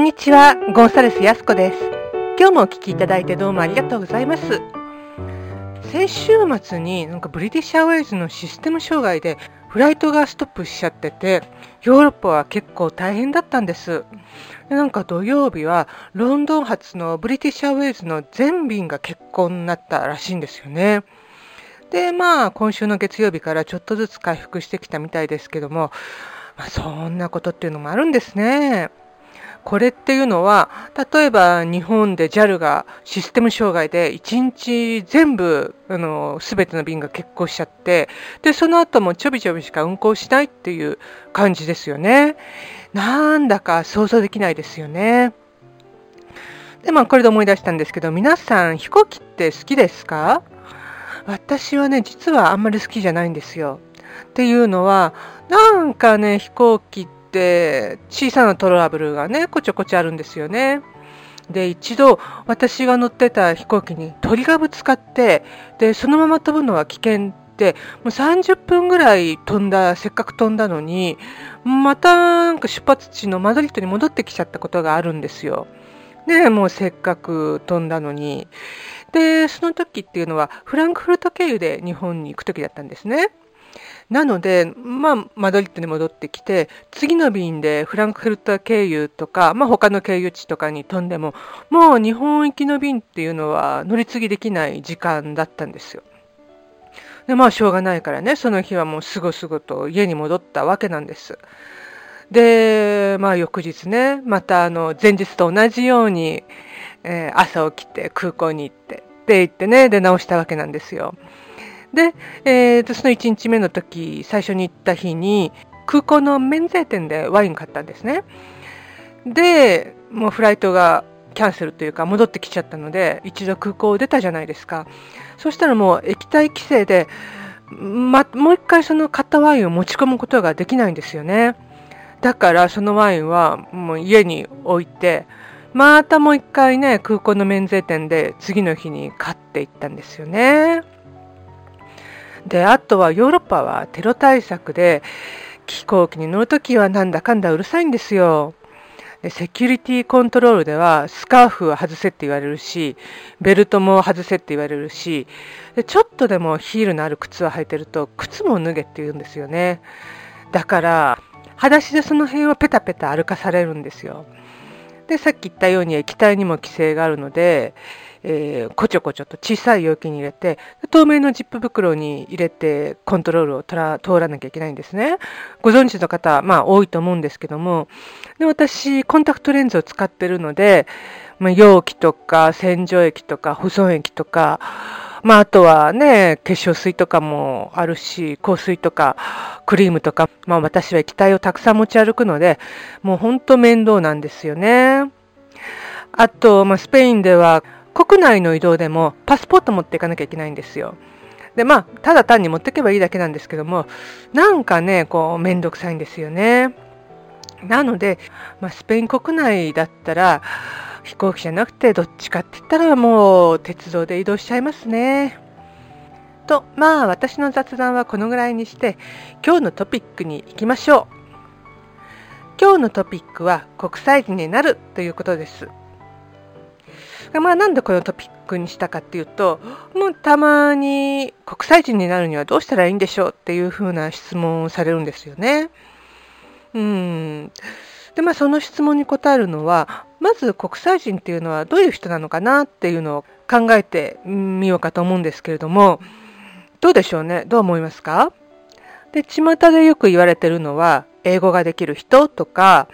んにちは、ゴンサレスやすこです。今日もお聞きいただいてどうもありがとうございます。先週末になんかブリティッシュアウェイズのシステム障害でフライトがストップしちゃってて、ヨーロッパは結構大変だったんです。でなんか土曜日はロンドン発のブリティッシュアウェイズの全便が欠航になったらしいんですよね。で、まあ今週の月曜日からちょっとずつ回復してきたみたいですけども、まあ、そんなことっていうのもあるんですね。これっていうのは、例えば日本で JAL がシステム障害で1日全部、あの、すべての便が欠航しちゃって、で、その後もちょびちょびしか運航しないっていう感じですよね。なんだか想像できないですよね。で、まあこれで思い出したんですけど、皆さん飛行機って好きですか？私はね、実はあんまり好きじゃないんですよ。っていうのは、なんかね、飛行機って小さなトラブルがね、こちょこちょあるんですよね。で、一度私が乗ってた飛行機に鳥がぶつかって、で、そのまま飛ぶのは危険って、もう30分ぐらい飛んだ、せっかく飛んだのに、またなんか出発地のマドリッドに戻ってきちゃったことがあるんですよ。ねもうせっかく飛んだのに。で、その時っていうのはフランクフルト経由で日本に行く時だったんですね。なので、まあ、マドリッドに戻ってきて、次の便でフランクフルト経由とか、まあ、他の経由地とかに飛んでも、もう日本行きの便っていうのは乗り継ぎできない時間だったんですよ。で、まあ、しょうがないからね、その日はもうすぐすぐと家に戻ったわけなんです。で、まあ、翌日ね、またあの、前日と同じように、えー朝起きて空港に行って、って言ってね、で、直したわけなんですよ。で、えーと、その1日目の時、最初に行った日に、空港の免税店でワイン買ったんですね。で、もうフライトがキャンセルというか戻ってきちゃったので、一度空港を出たじゃないですか。そしたらもう液体規制で、ま、もう一回その買ったワインを持ち込むことができないんですよね。だからそのワインはもう家に置いて、またもう一回ね、空港の免税店で次の日に買っていったんですよね。で、あとはヨーロッパはテロ対策で飛行機に乗るときはなんだかんだうるさいんですよ。でセキュリティコントロールではスカーフは外せって言われるし、ベルトも外せって言われるし、でちょっとでもヒールのある靴を履いてると靴も脱げって言うんですよね。だから、裸足でその辺をペタペタ歩かされるんですよ。で、さっき言ったように液体にも規制があるので、えーこちょこちょと小さい容器に入れて、透明のジップ袋に入れてコントロールをら通らなきゃいけないんですね。ご存知の方、まあ多いと思うんですけども、で私、コンタクトレンズを使ってるので、まあ、容器とか洗浄液とか保存液とか、まああとはね、化粧水とかもあるし、香水とかクリームとか、まあ私は液体をたくさん持ち歩くので、もうほんと面倒なんですよね。あと、まあ、スペインでは国内の移動でもパスポート持っていかなきゃいけないんですよ。で、まあ、ただ単に持っていけばいいだけなんですけども、なんかね、こう、めんどくさいんですよね。なので、まあ、スペイン国内だったら、飛行機じゃなくて、どっちかって言ったらもう、鉄道で移動しちゃいますね。と、まあ、私の雑談はこのぐらいにして、今日のトピックに行きましょう。今日のトピックは、国際人になるということです。まあなんでこのトピックにしたかっていうと、もうたまに国際人になるにはどうしたらいいんでしょうっていうふうな質問をされるんですよね。うん。で、まあその質問に答えるのは、まず国際人っていうのはどういう人なのかなっていうのを考えてみようかと思うんですけれども、どうでしょうね？どう思いますか？で、巷でよく言われてるのは、英語ができる人とか、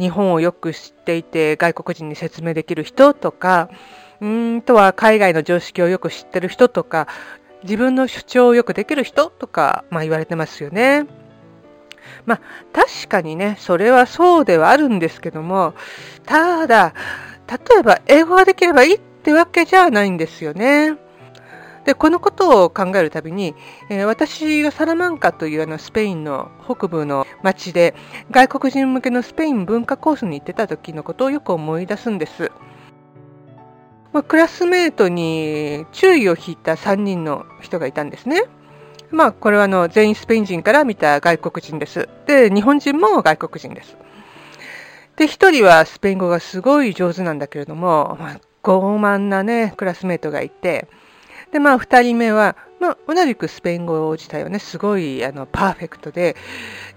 日本をよく知っていて外国人に説明できる人とか、うんとは海外の常識をよく知ってる人とか、自分の主張をよくできる人とか、まあ言われてますよね。まあ確かにね、それはそうではあるんですけども、ただ、例えば英語ができればいいってわけじゃないんですよね。で、このことを考えるたびに、えー私がサラマンカというあのスペインの北部の町で外国人向けのスペイン文化コースに行ってた時のことをよく思い出すんです。まあ、クラスメートに注意を引いた3人の人がいたんですね。まあ、これはあの全員スペイン人から見た外国人です。で、日本人も外国人です。で、一人はスペイン語がすごい上手なんだけれども、まあ、傲慢なね、クラスメートがいて、で、まあ、二人目は、まあ、同じくスペイン語自体はね、すごい、あの、パーフェクトで、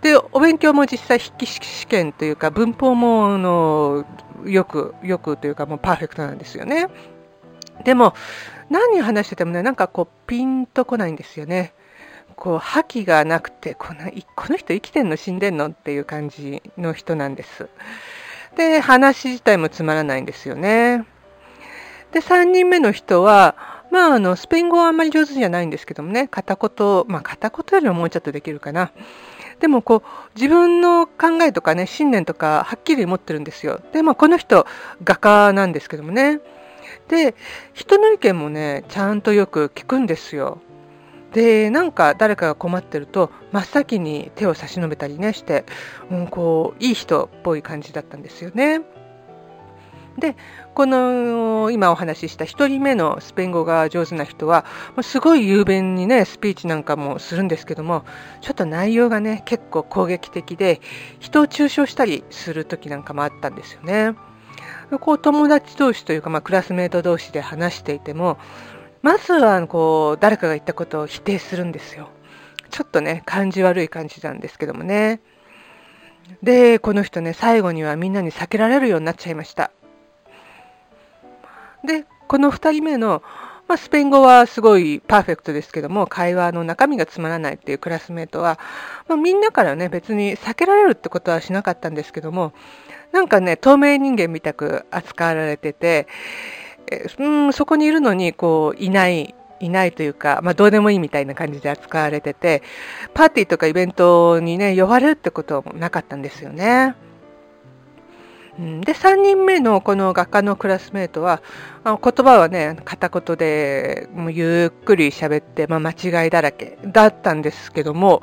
で、お勉強も実際筆記試験というか、文法も、の、よく、よくというか、もうパーフェクトなんですよね。でも、何話しててもね、なんかこう、ピンとこないんですよね。こう、覇気がなくて、このこの人生きてんの死んでんのっていう感じの人なんです。で、話自体もつまらないんですよね。で、3人目の人は、まあ、あの、スペイン語はあんまり上手じゃないんですけどもね、片言、まあ、片言よりももうちょっとできるかな。でも、こう、自分の考えとかね、信念とか、はっきり持ってるんですよ。で、まあ、この人、画家なんですけどもね。で、人の意見もね、ちゃんとよく聞くんですよ。で、なんか誰かが困ってると、真っ先に手を差し伸べたりねして、うん、こう、いい人っぽい感じだったんですよね。で、この今お話しした1人目のスペイン語が上手な人は、すごい雄弁にね、スピーチなんかもするんですけども、ちょっと内容がね、結構攻撃的で、人を中傷したりする時なんかもあったんですよね。こう友達同士というか、まあ、クラスメート同士で話していても、まずはこう誰かが言ったことを否定するんですよ。ちょっとね、感じ悪い感じなんですけどもね。で、この人ね、最後にはみんなに避けられるようになっちゃいました。で、この2人目の、まあ、スペイン語はすごいパーフェクトですけども、会話の中身がつまらないっていうクラスメートは、まあ、みんなからね、別に避けられるってことはしなかったんですけども、なんかね、透明人間みたく扱われてて、うん、そこにいるのに、こう、いない、いないというか、まあ、どうでもいいみたいな感じで扱われてて、パーティーとかイベントにね、呼ばれるってこともなかったんですよね。で、3人目のこの画家のクラスメートは、言葉はね、片言で、もうゆっくり喋って、まあ、間違いだらけだったんですけども、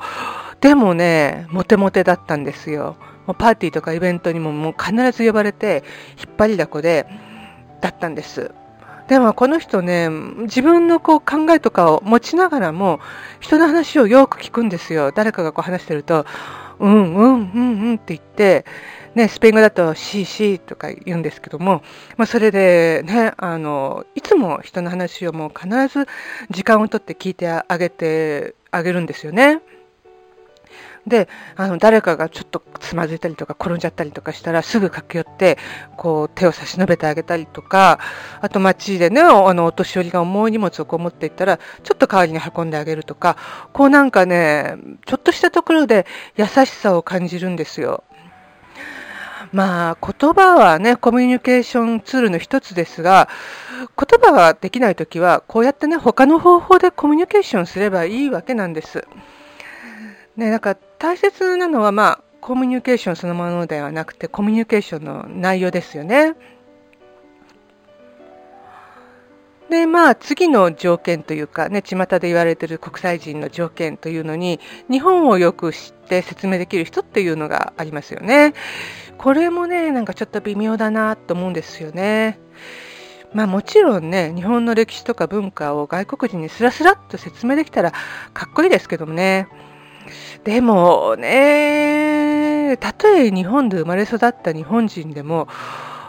でもね、モテモテだったんですよ。パーティーとかイベントにももう必ず呼ばれて、引っ張りだこで、だったんです。でもこの人ね、自分のこう考えとかを持ちながらも、人の話をよく聞くんですよ。誰かがこう話してると、うんうんうんうんって言って、ね、スペイン語だと CC とか言うんですけども、まあ、それでね、あの、いつも人の話をもう必ず時間をとって聞いてあげてあげるんですよね。で、あの、誰かがちょっとつまずいたりとか転んじゃったりとかしたらすぐ駆け寄って、こう手を差し伸べてあげたりとか、あと街でね、あの、お年寄りが重い荷物をこう持っていったら、ちょっと代わりに運んであげるとか、こうなんかね、ちょっとしたところで優しさを感じるんですよ。まあ、言葉はね、コミュニケーションツールの一つですが、言葉ができないときは、こうやってね、他の方法でコミュニケーションすればいいわけなんです。ね、なんか大切なのは、まあ、コミュニケーションそのものではなくて、コミュニケーションの内容ですよね。で、まあ、次の条件というか、ね、巷で言われている国際人の条件というのに、日本をよく知って説明できる人っていうのがありますよね。これもね、なんかちょっと微妙だなと思うんですよね。まあもちろんね、日本の歴史とか文化を外国人にスラスラっと説明できたらかっこいいですけどもね。でもね、たとえ日本で生まれ育った日本人でも、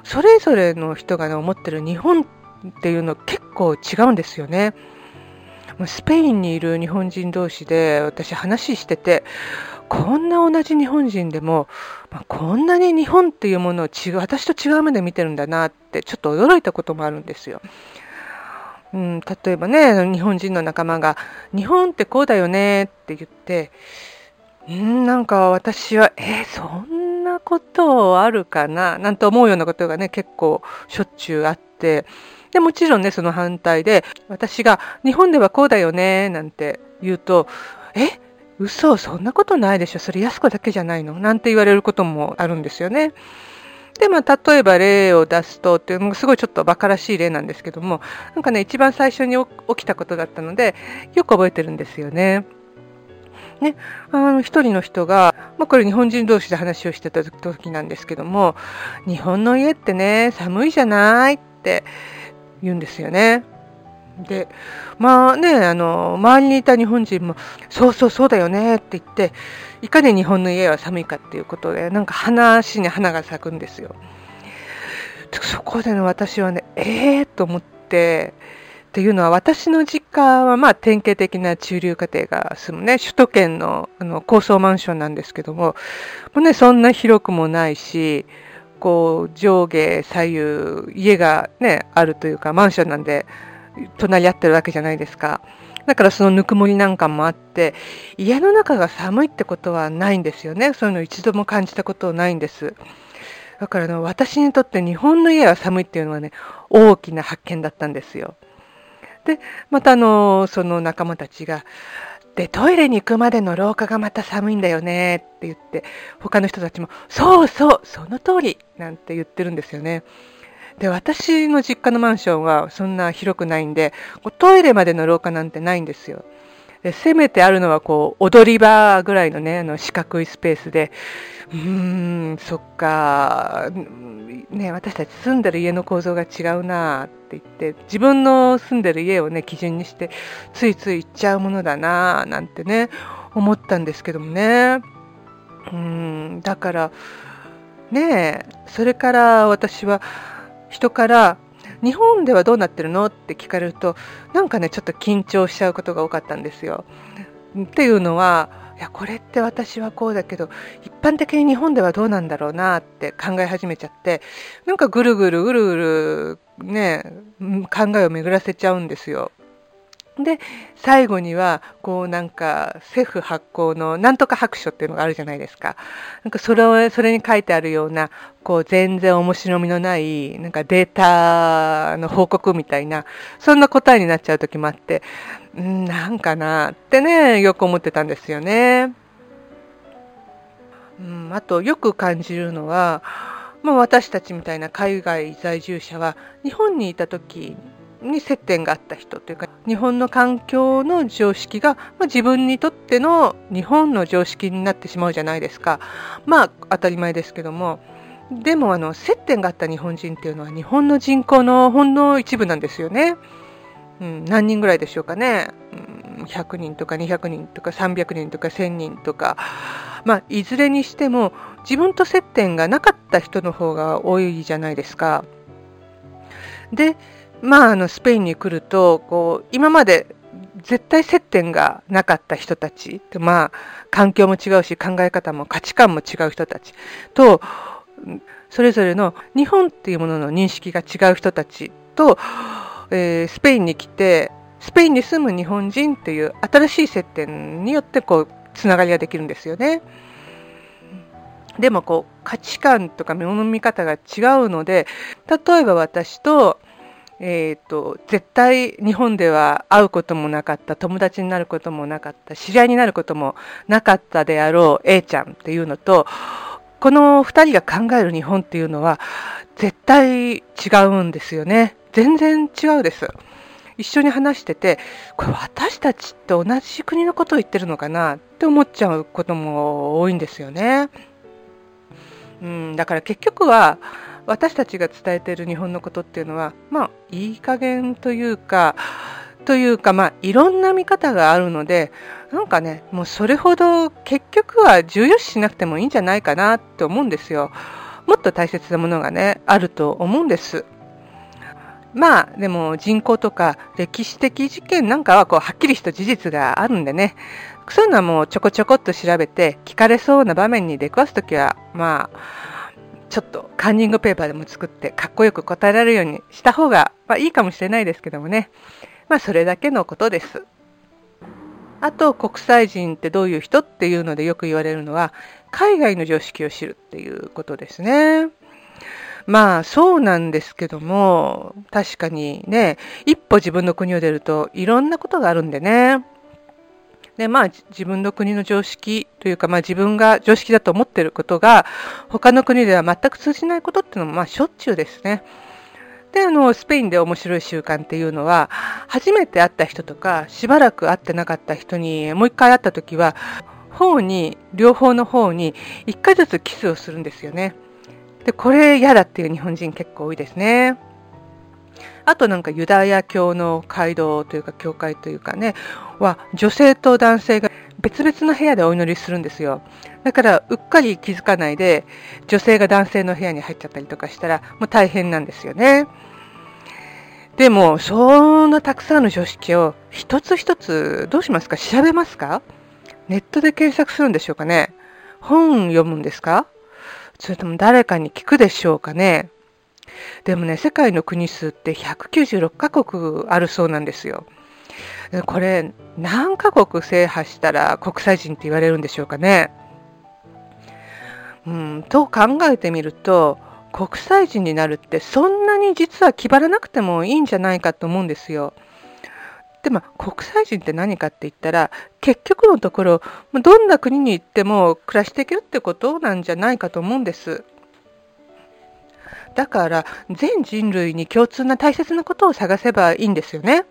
それぞれの人が、ね、思ってる日本っていうの結構違うんですよね。スペインにいる日本人同士で私話してて、こんな同じ日本人でも、まあ、こんなに日本っていうものを違う、私と違う目で見てるんだなってちょっと驚いたこともあるんですよ。うん、例えばね、日本人の仲間が、日本ってこうだよねって言って、うん、なんか私は、えー、そんなことあるかななんて思うようなことがね、結構しょっちゅうあって、で、もちろんね、その反対で、私が日本ではこうだよね、なんて言うと、え？嘘、そんなことないでしょ。それ安子だけじゃないの？なんて言われることもあるんですよね。で、まあ、例えば例を出すとっていうのもすごいちょっと馬鹿らしい例なんですけども、なんかね、一番最初に起きたことだったので、よく覚えてるんですよね。ね、あの、一人の人が、まあ、これ日本人同士で話をしてた時なんですけども、日本の家ってね、寒いじゃないって言うんですよね。で、まあね、あの、周りにいた日本人も、そうそうそうだよねって言って、いかに日本の家は寒いかっていうことで、なんか話に花が咲くんですよ。そこでね、私はね、ええー、と思って、っていうのは私の実家はまあ典型的な中流家庭が住むね、首都圏のあの高層マンションなんですけども、もうね、そんな広くもないし、こう上下左右家がね、あるというかマンションなんで隣り合ってるわけじゃないですか。だからそのぬくもりなんかもあって、家の中が寒いってことはないんですよね。そういうの一度も感じたことないんです。だからの私にとって日本の家は寒いっていうのはね、大きな発見だったんですよ。で、またあの、その仲間たちが、で、トイレに行くまでの廊下がまた寒いんだよねって言って、他の人たちも、そうそう、その通りなんて言ってるんですよね。で、私の実家のマンションはそんな広くないんで、トイレまでの廊下なんてないんですよ。でせめてあるのはこう踊り場ぐらいのねあの四角いスペースでうーんそっかね私たち住んでる家の構造が違うなって言って自分の住んでる家をね基準にしてついつい行っちゃうものだななんてね思ったんですけどもねうんだからねえそれから私は人から日本ではどうなってるのって聞かれるとなんかねちょっと緊張しちゃうことが多かったんですよ。っていうのはいやこれって私はこうだけど一般的に日本ではどうなんだろうなって考え始めちゃってなんかぐるぐるぐるぐるね考えを巡らせちゃうんですよ。で最後にはこうなんか政府発行のなんとか白書っていうのがあるじゃないですか。なんかそれをそれに書いてあるようなこう全然面白みのないなんかデータの報告みたいなそんな答えになっちゃう時もあって、んなんかなってねよく思ってたんですよね。うん、あとよく感じるのは、まあ、私たちみたいな海外在住者は日本にいた時に接点があった人というか日本の環境の常識が、まあ、自分にとっての日本の常識になってしまうじゃないですかまあ当たり前ですけどもでもあの接点があった日本人っていうのは日本の人口のほんの一部なんですよね。うん、何人ぐらいでしょうかね、うん、100人とか200人とか300人とか1000人とか、まあ、いずれにしても自分と接点がなかった人の方が多いじゃないですか。でまあ、あのスペインに来るとこう今まで絶対接点がなかった人たち、まあ、環境も違うし考え方も価値観も違う人たちとそれぞれの日本っていうものの認識が違う人たちと、えー、スペインに来てスペインに住む日本人っていう新しい接点によってこうつながりができるんですよね。でもこう価値観とか物の見方が違うので例えば私とえーと、絶対日本では会うこともなかった友達になることもなかった知り合いになることもなかったであろう A ちゃんっていうのとこの2人が考える日本っていうのは絶対違うんですよね。全然違うです。一緒に話しててこれ私たちって同じ国のことを言ってるのかな？って思っちゃうことも多いんですよね、うん、だから結局は私たちが伝えている日本のことっていうのはまあいい加減というかというかまあいろんな見方があるのでなんかねもうそれほど結局は重要視しなくてもいいんじゃないかなって思うんですよ。もっと大切なものがねあると思うんです。まあでも人口とか歴史的事件なんかはこうはっきりした事実があるんでね。そういうのはもうちょこちょこっと調べて聞かれそうな場面に出くわすときはまあちょっとカンニングペーパーでも作ってかっこよく答えられるようにした方が、まあ、いいかもしれないですけどもね。まあそれだけのことです。あと国際人ってどういう人っていうのでよく言われるのは海外の常識を知るっていうことですね。まあそうなんですけども確かにね一歩自分の国を出るといろんなことがあるんでねでまあ自分の国の常識というか、まあ、自分が常識だと思っていることが他の国では全く通じないことっていうのもまあしょっちゅうですね。であのスペインで面白い習慣っていうのは初めて会った人とかしばらく会ってなかった人にもう一回会った時は方に両方の方に一回ずつキスをするんですよね。でこれ嫌だっていう日本人結構多いですね。あとなんかユダヤ教の街道というか教会というかね、は女性と男性が別々の部屋でお祈りするんですよ。だからうっかり気づかないで女性が男性の部屋に入っちゃったりとかしたらもう大変なんですよね。でも、そんなたくさんの常識を一つ一つどうしますか？調べますか？ネットで検索するんでしょうかね？本読むんですか？それとも誰かに聞くでしょうかね？でもね、世界の国数って196カ国あるそうなんですよ。これ、何カ国制覇したら国際人って言われるんでしょうかね。うん、と考えてみると、国際人になるってそんなに実は気張らなくてもいいんじゃないかと思うんですよ。でも国際人って何かって言ったら結局のところどんな国に行っても暮らしていけるってことなんじゃないかと思うんです。だから全人類に共通な大切なことを探せばいいんですよね。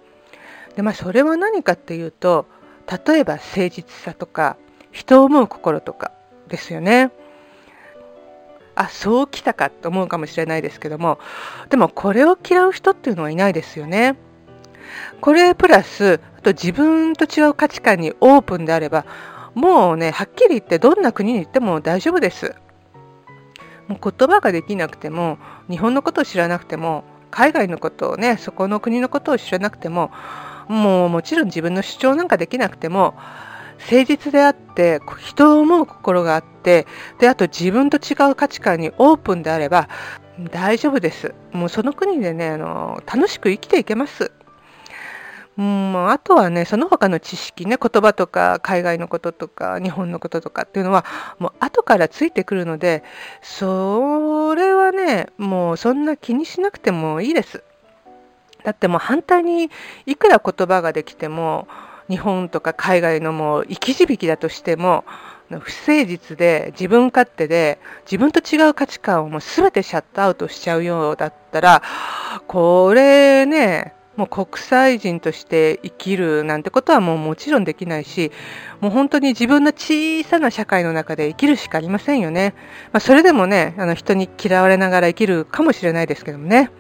でまあそれは何かっていうと例えば誠実さとか人を思う心とかですよね。あそうきたかと思うかもしれないですけどもでもこれを嫌う人っていうのはいないですよね。これプラスあと自分と違う価値観にオープンであればもうねはっきり言ってどんな国に行っても大丈夫です。もう言葉ができなくても日本のことを知らなくても海外のことをねそこの国のことを知らなくてももうもちろん自分の主張なんかできなくても誠実であって人を思う心があってであと自分と違う価値観にオープンであれば大丈夫です。もうその国でねあの楽しく生きていけます。うん、あとはね、その他の知識ね、言葉とか海外のこととか日本のこととかっていうのは、もう後からついてくるので、それはね、もうそんな気にしなくてもいいです。だってもう反対にいくら言葉ができても、日本とか海外のもう生き字引だとしても、不誠実で自分勝手で自分と違う価値観をもう全てシャットアウトしちゃうようだったら、これね、もう国際人として生きるなんてことはもうもちろんできないし、もう本当に自分の小さな社会の中で生きるしかありませんよね。まあ、それでもね、あの人に嫌われながら生きるかもしれないですけどもね。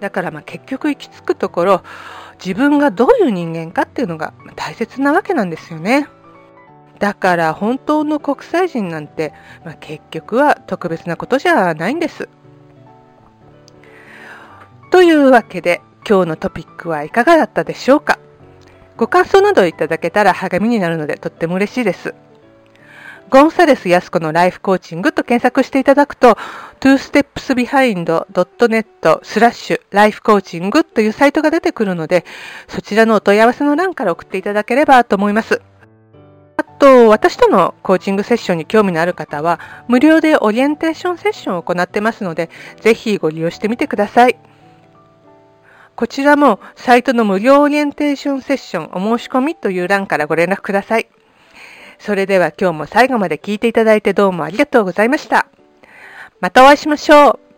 だからまあ結局行き着くところ、自分がどういう人間かっていうのが大切なわけなんですよね。だから本当の国際人なんて、まあ、結局は特別なことじゃないんです。というわけで今日のトピックはいかがだったでしょうか？ご感想などいただけたら励みになるのでとっても嬉しいです。ゴンサレス安子のライフコーチングと検索していただくと、twostepsbehind.net スラッシュライフコーチングというサイトが出てくるので、そちらのお問い合わせの欄から送っていただければと思います。あと、私とのコーチングセッションに興味のある方は、無料でオリエンテーションセッションを行ってますので、ぜひご利用してみてください。こちらもサイトの無料オリエンテーションセッションお申し込みという欄からご連絡ください。それでは今日も最後まで聞いていただいてどうもありがとうございました。またお会いしましょう。